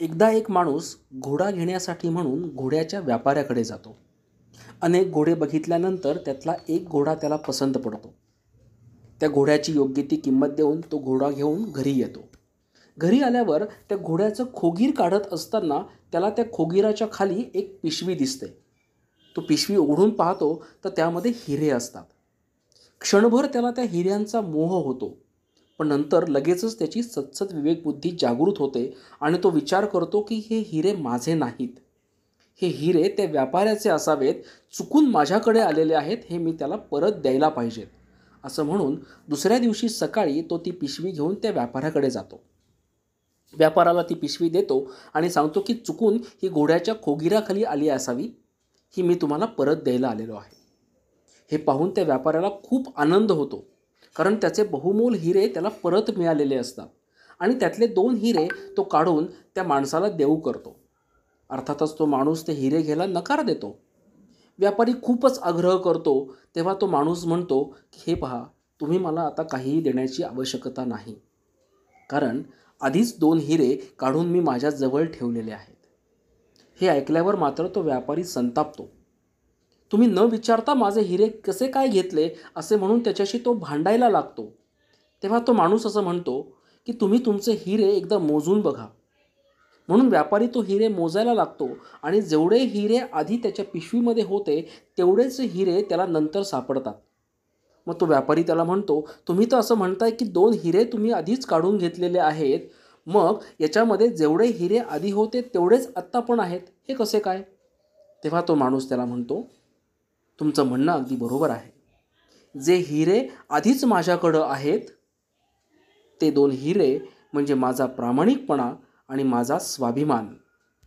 एकदा एक माणूस घोडा घेण्यासाठी म्हणून घोड्याच्या व्यापाऱ्याकडे जातो. अनेक घोडे बघितल्यानंतर त्यातला एक घोडा त्याला पसंत पडतो. त्या घोड्याची योग्य ती किंमत देऊन तो घोडा घेऊन घरी येतो. घरी आल्यावर त्या घोड्याचं खोगीर काढत असताना त्याला त्या खोगीराच्या खाली एक पिशवी दिसते. तो पिशवी उघडून पाहतो तर त्यामध्ये हिरे असतात. क्षणभर त्याला त्या हिऱ्यांचा मोह होतो. पण नंतर लगेचच त्याची सतसत विवेकबुद्धी जागृत होते आणि तो विचार करतो की हे हिरे माझे नाहीत. हे हिरे त्या व्यापाऱ्याचे असावेत चुकून माझ्याकडे आलेले आहेत हे मी त्याला परत द्यायला पाहिजेत. असं म्हणून दुसऱ्या दिवशी सकाळी तो ती पिशवी घेऊन त्या व्यापाऱ्याकडे जातो. व्यापाराला ती पिशवी देतो आणि सांगतो की चुकून ही घोड्याच्या खोगिराखाली आली असावी ही मी तुम्हाला परत द्यायला आलेलो आहे. हे पाहून त्या व्यापाऱ्याला खूप आनंद होतो. कारण त्याचे बहुमोल हिरे त्याला परत मिळालेले असतात. आणि त्यातले दोन हिरे तो काढून त्या माणसाला देऊ करतो. अर्थातच तो माणूस ते हिरे घ्यायला नकार देतो. व्यापारी खूपच आग्रह करतो तेव्हा तो माणूस म्हणतो की हे पहा तुम्ही मला आता काहीही देण्याची आवश्यकता नाही. कारण आधीच दोन हिरे काढून मी माझ्याजवळ ठेवलेले आहेत. हे ऐकल्यावर मात्र तो व्यापारी संतापतो. तुम्ही न विचारता माझे हिरे कसे काय घेतले असे म्हणून त्याच्याशी तो भांडायला लागतो. तेव्हा तो माणूस असं म्हणतो की तुम्ही तुमचे हिरे एकदा मोजून बघा. म्हणून व्यापारी तो हिरे मोजायला लागतो आणि जेवढे हिरे आधी त्याच्या पिशवीमध्ये होते तेवढेच हिरे त्याला नंतर सापडतात. मग तो व्यापारी त्याला म्हणतो तुम्ही तर असं म्हणताय की दोन हिरे तुम्ही आधीच काढून घेतलेले आहेत. मग याच्यामध्ये जेवढे हिरे आधी होते तेवढेच आत्ता पण आहेत. हे कसे काय? तेव्हा तो माणूस त्याला म्हणतो तुमचं म्हणणं अगदी बरोबर आहे. जे हिरे आधीच माझ्याकडं आहेत ते दोन हिरे म्हणजे माझा प्रामाणिकपणा आणि माझा स्वाभिमान.